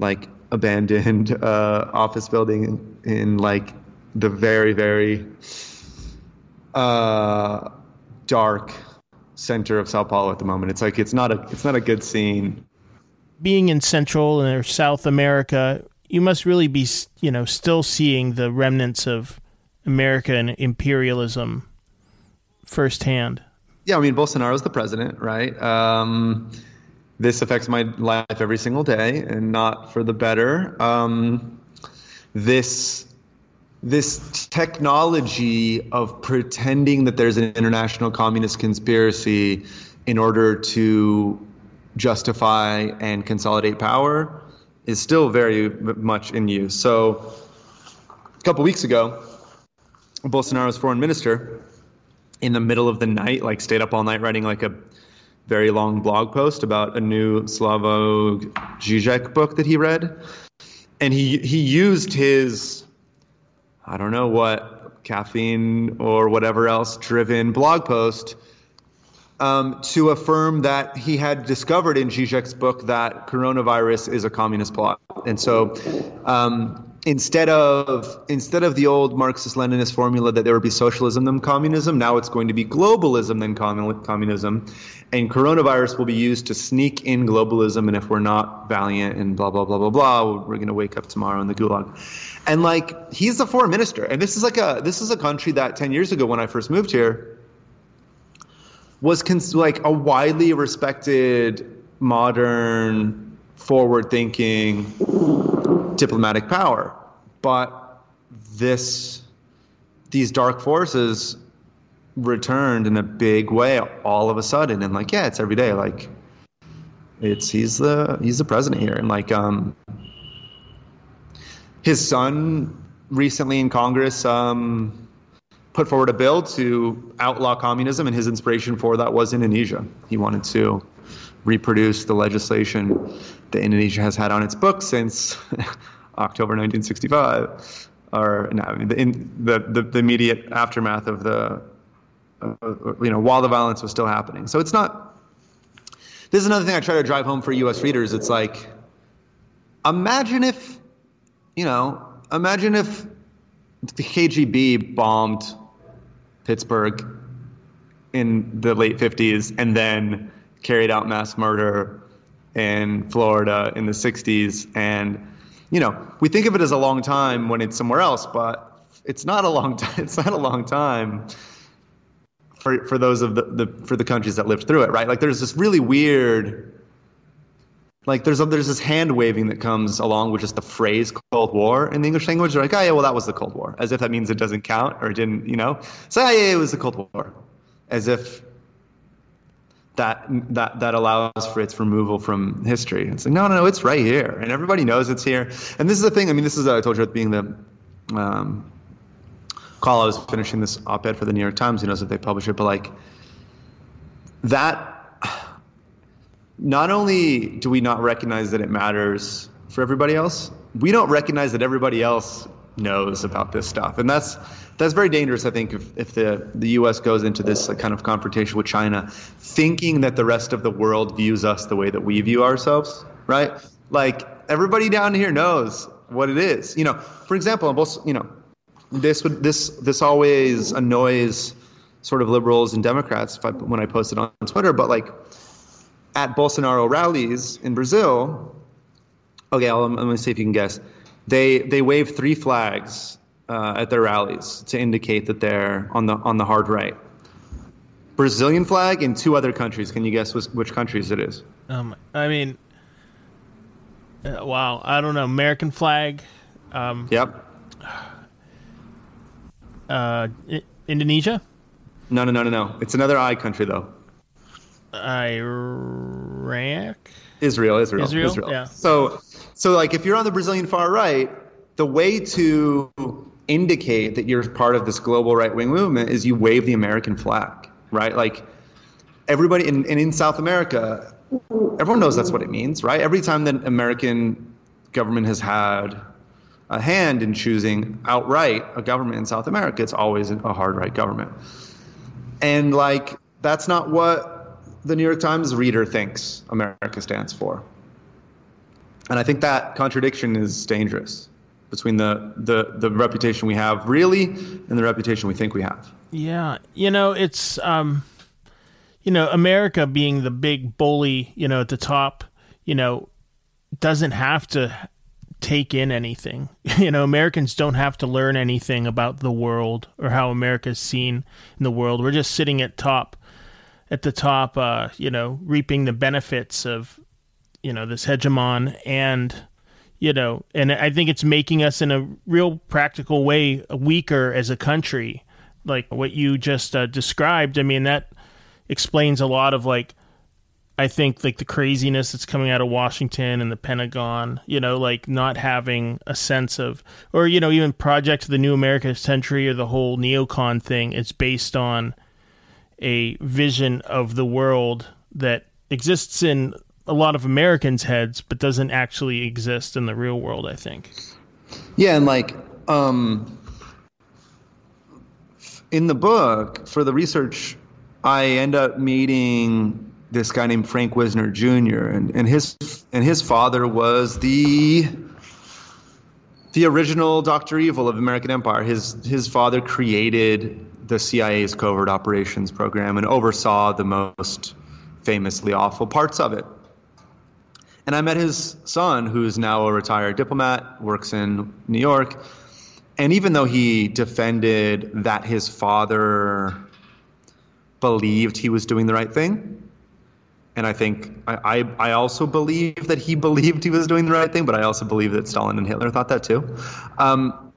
like abandoned uh, office building in, in, like the very very uh, dark center of Sao Paulo at the moment. It's like it's not a it's not a good scene. Being in Central or South America, you must really be, you know, still seeing the remnants of American imperialism firsthand. Yeah, I mean, Bolsonaro's the president, right? Um, this affects my life every single day, and not for the better. Um, this this technology of pretending that there's an international communist conspiracy in order to justify and consolidate power is still very much in use. So a couple weeks ago, Bolsonaro's foreign minister, in the middle of the night, like stayed up all night writing like a very long blog post about a new Slavoj Žižek book that he read, and he he used his I don't know what caffeine or whatever else driven blog post um, to affirm that he had discovered in Zizek's book that coronavirus is a communist plot. And so um, instead of instead of the old Marxist-Leninist formula that there would be socialism then communism, now it's going to be globalism then communism, and coronavirus will be used to sneak in globalism. And if we're not valiant and blah blah blah blah blah, we're going to wake up tomorrow in the gulag. And like he's the foreign minister, and this is like a this is a country that ten years ago when I first moved here was cons- like a widely respected, modern, forward-thinking diplomatic power. But this, these dark forces returned in a big way all of a sudden, and like, yeah, it's every day. Like, it's he's the he's the president here, and like, um, his son recently in Congress, um put forward a bill to outlaw communism, and his inspiration for that was Indonesia. He wanted to reproduce the legislation that Indonesia has had on its books since October 1965, or no, in the, the, the immediate aftermath of the, uh, you know, while the violence was still happening. So it's not. This is another thing I try to drive home for U.S. readers. It's like, imagine if, you know, imagine if the KGB bombed Pittsburgh in the late 50s and then carried out mass murder in Florida in the 60s. And, you know, we think of it as a long time when it's somewhere else, but it's not a long time. It's not a long time for, for those of the, the for the countries that lived through it, right? Like there's this really weird like there's a, there's this hand waving that comes along with just the phrase Cold War in the English language. They're like, oh yeah, well that was the Cold War, as if that means it doesn't count or it didn't, you know. So yeah, yeah, it was the Cold War, as if that that that allows for its removal from history. It's like no, no, no, it's right here, and everybody knows it's here. And this is the thing. I mean, this is uh, I told you at being the um, call. I was finishing this op-ed for the New York Times. Who knows if they publish it, but like that not only do we not recognize that it matters for everybody else, we don't recognize that everybody else knows about this stuff. And that's that's very dangerous, I think, if, if the, the U.S. goes into this kind of confrontation with China, thinking that the rest of the world views us the way that we view ourselves, right? Like everybody down here knows what it is. You know, for example, both, you know, this would this this always annoys sort of liberals and Democrats if I, when I post it on Twitter, but like at Bolsonaro rallies in Brazil, okay, I'll, let me see if you can guess. They they wave three flags uh, at their rallies to indicate that they're on the on the hard right. Brazilian flag in two other countries. Can you guess which, which countries it is? Um, I mean, uh, wow, I don't know. American flag. Um, yep. Uh, I- Indonesia. No, no, no, no, no. It's another I country though. Iraq. Israel, Israel, Israel, Israel. yeah. So, so like if you're on the Brazilian far right, the way to indicate that you're part of this global right wing movement is you wave the American flag, right? Like everybody, in, and in South America, everyone knows that's what it means, right? Every time that American government has had a hand in choosing outright a government in South America, it's always a hard right government. And like that's not what the New York Times reader thinks America stands for. And I think that contradiction is dangerous between the, the, the reputation we have really and the reputation we think we have. Yeah. You know, it's, um, you know, America being the big bully, you know, at the top, you know, doesn't have to take in anything. You know, Americans don't have to learn anything about the world or how America is seen in the world. We're just sitting at top at the top, uh, you know, reaping the benefits of, you know, this hegemon and, you know, and I think it's making us in a real practical way weaker as a country. Like what you just uh, described. I mean, that explains a lot of like I think like the craziness that's coming out of Washington and the Pentagon, you know, like not having a sense of, or you know, even Project the New America Century or the whole neocon thing. It's based on a vision of the world that exists in a lot of Americans' heads, but doesn't actually exist in the real world. I think. Yeah, and like um, in the book for the research, I end up meeting this guy named Frank Wisner Jr. and, and his and his father was the the original Doctor Evil of American Empire. His his father created the CIA's covert operations program and oversaw the most famously awful parts of it. And I met his son, who's now a retired diplomat, works in New York. And even though he defended that his father believed he was doing the right thing, and I think I, I, I, also believe that he believed he was doing the right thing, but I also believe that Stalin and Hitler thought that too. Um,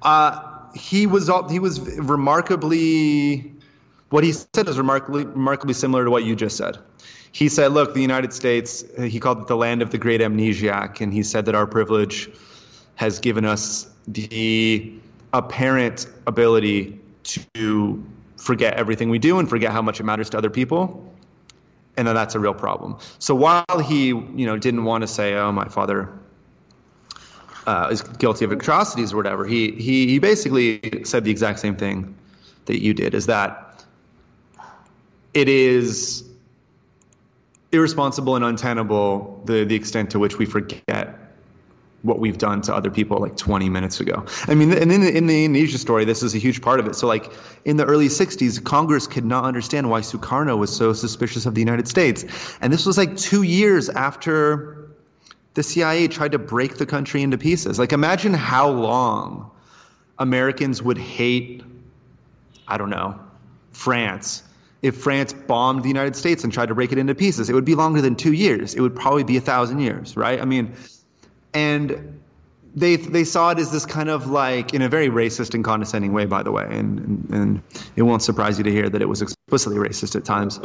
uh, he was he was remarkably what he said is remarkably remarkably similar to what you just said. He said, "Look, the United States. He called it the land of the great amnesiac, and he said that our privilege has given us the apparent ability to forget everything we do and forget how much it matters to other people." and then that's a real problem. So while he, you know, didn't want to say, "Oh, my father uh, is guilty of atrocities" or whatever, he he he basically said the exact same thing that you did. Is that it is irresponsible and untenable the the extent to which we forget what we've done to other people like 20 minutes ago. I mean, and in the, in the Indonesia story, this is a huge part of it. So, like in the early 60s, Congress could not understand why Sukarno was so suspicious of the United States. And this was like two years after the CIA tried to break the country into pieces. Like, imagine how long Americans would hate, I don't know, France. If France bombed the United States and tried to break it into pieces, it would be longer than two years. It would probably be a thousand years, right? I mean, and they they saw it as this kind of like in a very racist and condescending way, by the way, and, and, and it won't surprise you to hear that it was explicitly racist at times.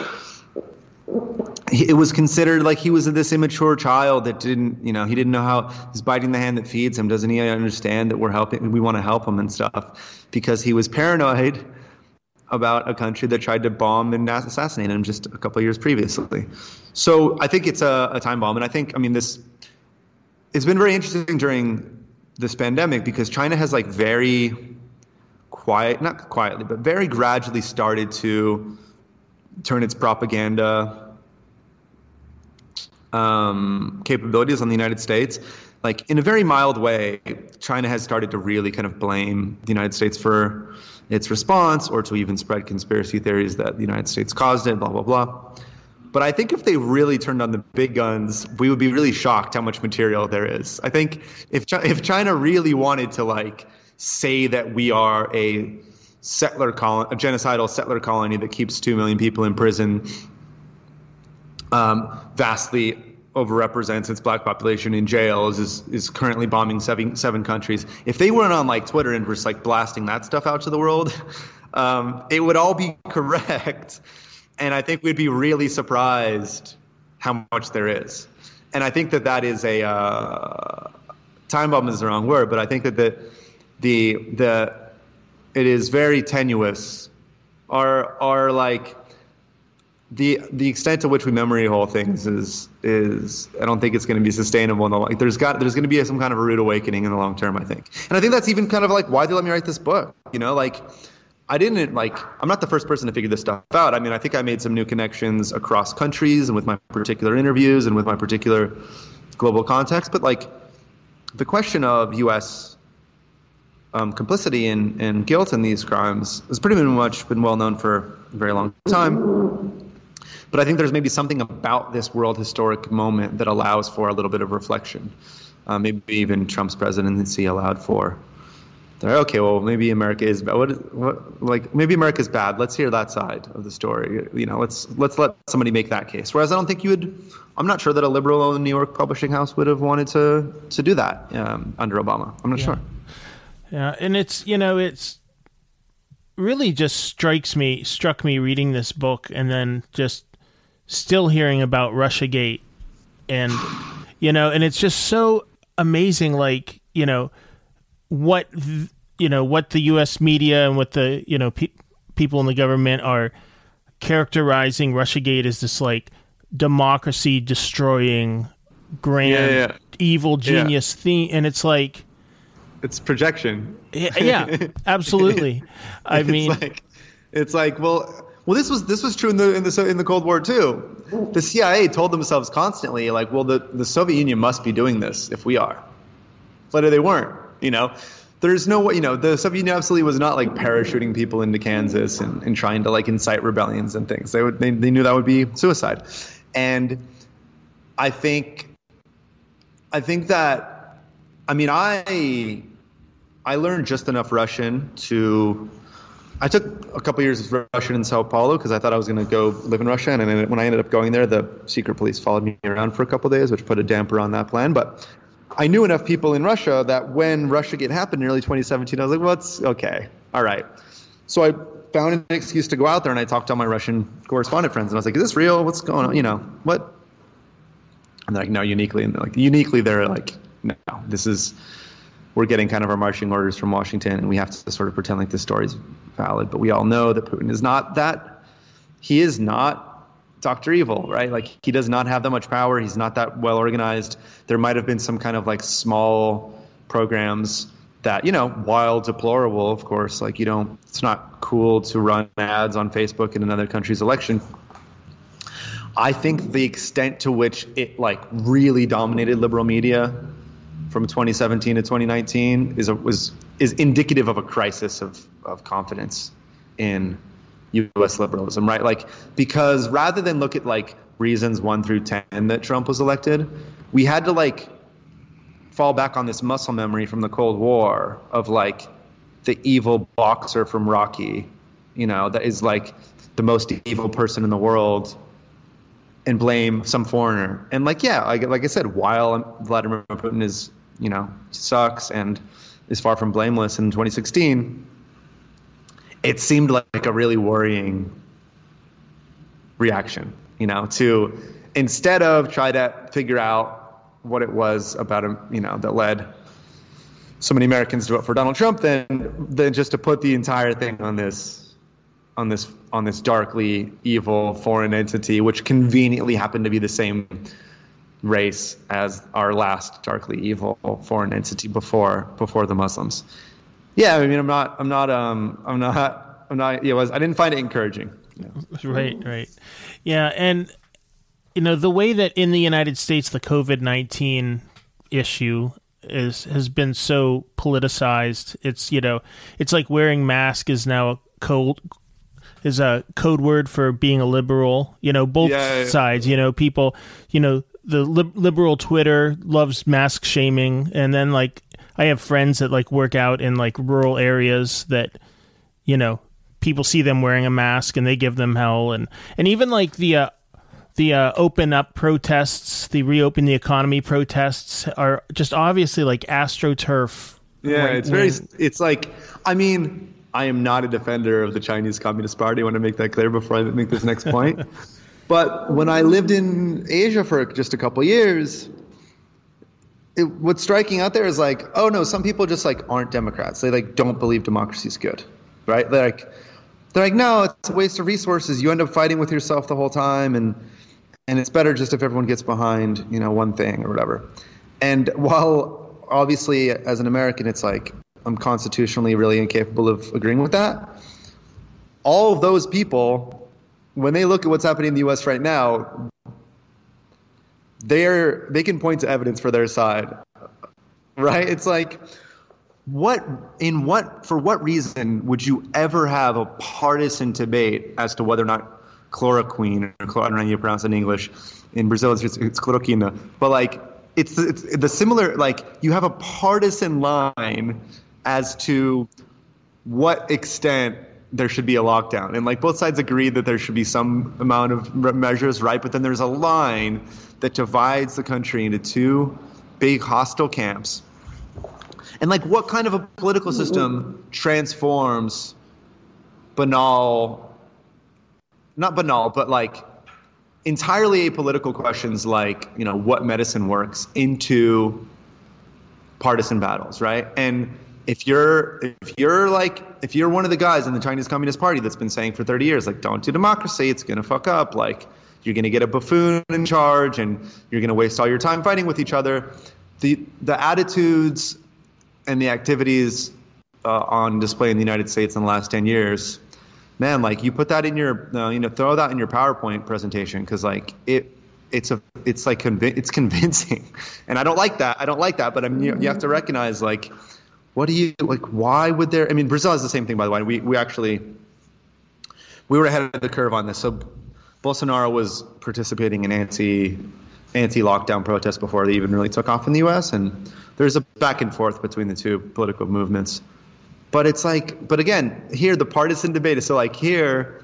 It was considered like he was this immature child that didn't, you know, he didn't know how he's biting the hand that feeds him. Doesn't he understand that we're helping, we want to help him and stuff, because he was paranoid about a country that tried to bomb and assassinate him just a couple years previously. So I think it's a, a time bomb, and I think, I mean, this it's been very interesting during this pandemic because China has like very quiet, not quietly, but very gradually started to turn its propaganda um, capabilities on the United States. Like in a very mild way, China has started to really kind of blame the United States for its response or to even spread conspiracy theories that the United States caused it, blah, blah, blah. But I think if they really turned on the big guns, we would be really shocked how much material there is. I think if if China really wanted to like say that we are a settler colony, a genocidal settler colony that keeps two million people in prison, um, vastly overrepresents its black population in jails, is is currently bombing seven seven countries. If they weren't on like Twitter and just like blasting that stuff out to the world, um, it would all be correct and I think we'd be really surprised how much there is. And I think that that is a uh, time bomb is the wrong word, but I think that the the the it is very tenuous. Are are like the the extent to which we memory hole things is is I don't think it's going to be sustainable in the like there's got there's going to be some kind of a rude awakening in the long term I think and I think that's even kind of like why they let me write this book you know like I didn't like, I'm not the first person to figure this stuff out. I mean, I think I made some new connections across countries and with my particular interviews and with my particular global context. But like the question of U.S. Um, complicity and, and guilt in these crimes has pretty much been well known for a very long time. But I think there's maybe something about this world historic moment that allows for a little bit of reflection. Uh, maybe even Trump's presidency allowed for okay. Well, maybe America is bad. What, what, like maybe America is bad. Let's hear that side of the story. You know, let's let's let somebody make that case. Whereas I don't think you would. I'm not sure that a liberal New York publishing house would have wanted to to do that um, under Obama. I'm not yeah. sure. Yeah, and it's you know it's really just strikes me struck me reading this book and then just still hearing about Russiagate, and you know, and it's just so amazing. Like you know what you know what the U.S. media and what the you know pe- people in the government are characterizing Russiagate as this like democracy destroying grand Yeah, yeah. evil genius thing, and it's like It's projection. yeah, yeah absolutely. I it's mean, like it's like well well this was this was true in the in the in the Cold War too. The CIA told themselves constantly like well the the Soviet Union must be doing this if we are, but they weren't. You know. There's no way, you know, the Soviet Union absolutely was not like parachuting people into Kansas and, and trying to like incite rebellions and things. They would, they, they knew that would be suicide. And I think, I think that, I mean, I, I learned just enough Russian to. I took a couple years of Russian in Sao Paulo because I thought I was going to go live in Russia, and then when I ended up going there, the secret police followed me around for a couple days, which put a damper on that plan. But I knew enough people in Russia that when Russiagate happened in early 2017, I was like, "Well, it's okay, all right." So I found an excuse to go out there, and I talked to all my Russian correspondent friends, and I was like, "Is this real? What's going on? You know what?" And they're like, "No, uniquely," and like uniquely, they're like, "No, this is." we're getting kind of our marching orders from Washington, and we have to sort of pretend like this story is valid. But we all know that Putin is not that. He is not Doctor Evil, right? Like he does not have that much power. He's not that well organized. There might have been some kind of like small programs that you know, while deplorable, of course, like you don't. It's not cool to run ads on Facebook in another country's election. I think the extent to which it like really dominated liberal media from 2017 to 2019 is a, was is indicative of a crisis of of confidence in U.S. liberalism, right? Like because rather than look at like reasons one through ten that Trump was elected, we had to like fall back on this muscle memory from the Cold War of like the evil boxer from Rocky, you know, that is like the most evil person in the world and blame some foreigner. And like, yeah, like, like I said, while Vladimir Putin is, you know, sucks and is far from blameless. In 2016, it seemed like a really worrying reaction, you know, to instead of try to figure out what it was about him, you know, that led so many Americans to vote for Donald Trump, then then just to put the entire thing on this on this on this darkly evil foreign entity, which conveniently happened to be the same race as our last darkly evil foreign entity before before the Muslims. Yeah, I mean, I'm not, I'm not, um, I'm not, I'm not. Yeah, was I didn't find it encouraging. Right, right. Yeah, and you know, the way that in the United States the COVID-19 issue is has been so politicized. It's, you know, it's like wearing mask is now a code is a code word for being a liberal. You know, both Yeah, yeah. sides, you know, people, you know, the lib- liberal Twitter loves mask shaming and then like I have friends that like work out in like rural areas that you know people see them wearing a mask and they give them hell and and even like the uh, the uh, open up protests the reopen the economy protests are just obviously like astroturf Yeah, right it's very. It's like, I mean, I am not a defender of the Chinese Communist Party. I want to make that clear before I make this next point. but when I lived in Asia for just a couple years, it, what's striking out there is like, oh no, some people just like aren't Democrats. They like don't believe democracy is good, right? They're like, they're like, no, it's a waste of resources. You end up fighting with yourself the whole time, and and it's better just if everyone gets behind, you know, one thing or whatever. And while obviously as an American, it's like I'm constitutionally really incapable of agreeing with that. All of those people, when they look at what's happening in the U.S. right now, they're they can point to evidence for their side, right? It's like what in what for what reason would you ever have a partisan debate as to whether or not chloroquine or chlor- I don't know how you pronounce it in English. In Brazil, it's, it's but like it's, it's the similar like you have a partisan line as to what extent there should be a lockdown, and like both sides agree that there should be some amount of measures, right? But then there's a line that divides the country into two big hostile camps. And like, what kind of a political system transforms banal, not banal, but like entirely apolitical questions like you know what medicine works into partisan battles, right? And if you're if you're like if you're one of the guys in the Chinese Communist Party that's been saying for 30 years like don't do democracy, it's gonna fuck up, like you're gonna get a buffoon in charge and you're gonna waste all your time fighting with each other. The the attitudes and the activities uh, on display in the United States in the last 10 years, man, like you put that in your uh, you know throw that in your PowerPoint presentation because like it it's a it's like convi- it's convincing and i don't like that i don't like that but i mean you, you have to recognize like what do you like why would there i mean brazil has the same thing by the way we we actually we were ahead of the curve on this so bolsonaro was participating in anti anti lockdown protests before they even really took off in the us and there's a back and forth between the two political movements but it's like but again here the partisan debate is so like here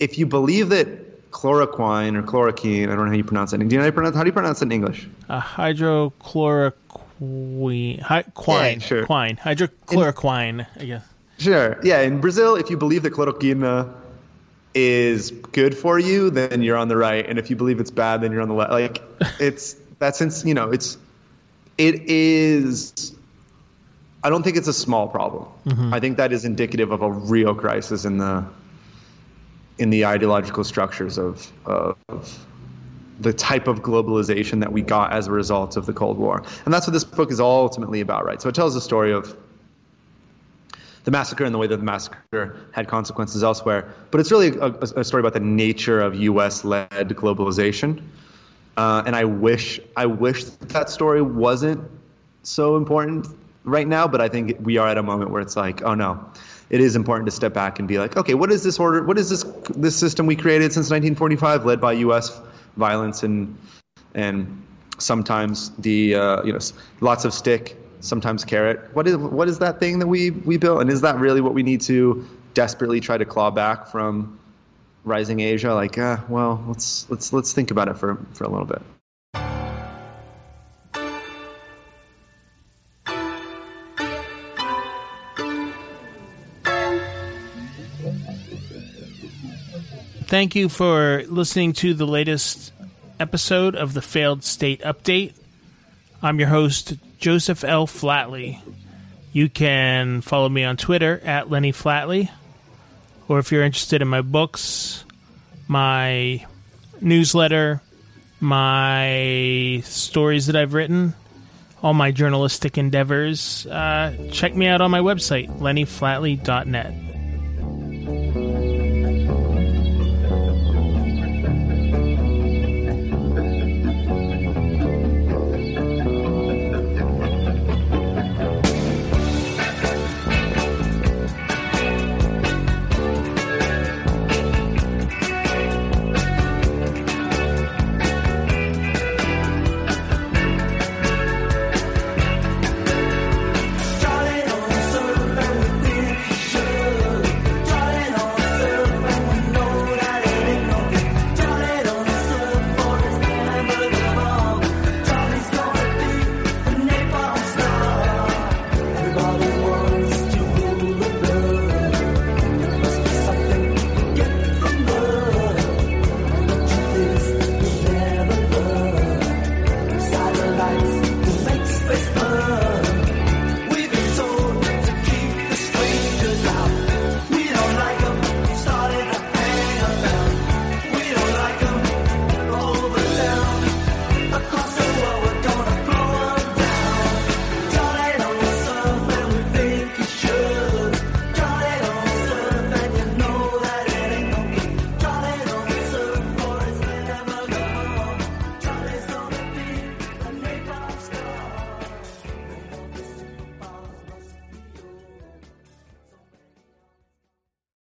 if you believe that chloroquine or chloroquine. I don't know how you pronounce it. Do you know how, you pronounce, how do you pronounce it in English? Uh, hydrochloroquine. Hi, quine. Yeah, sure. Quine. Hydrochloroquine, I guess. Sure. Yeah. In Brazil, if you believe that chloroquine is good for you, then you're on the right, and if you believe it's bad, then you're on the left. Like it's that since you know it's it is. I don't think it's a small problem. Mm-hmm. I think that is indicative of a real crisis in the in the ideological structures of, of the type of globalization that we got as a result of the Cold War. And that's what this book is ultimately about, right? So it tells the story of the massacre and the way that the massacre had consequences elsewhere. But it's really a, a story about the nature of U.S.-led globalization. Uh, and I wish I wish that story wasn't so important right now. But I think we are at a moment where it's like, oh no, it is important to step back and be like, okay, what is this order? What is this this system we created since 1945, led by U.S. violence and and sometimes the uh, you know lots of stick, sometimes carrot. What is what is that thing that we we built, and is that really what we need to desperately try to claw back from rising Asia? Like, uh, well, let's let's let's think about it for for a little bit. Thank you for listening to the latest episode of the Failed State Update. I'm your host, Joseph L. Flatley. You can follow me on Twitter at Lenny Flatley, or if you're interested in my books, my newsletter, my stories that I've written, all my journalistic endeavors, uh, check me out on my website, lennyflatley.net.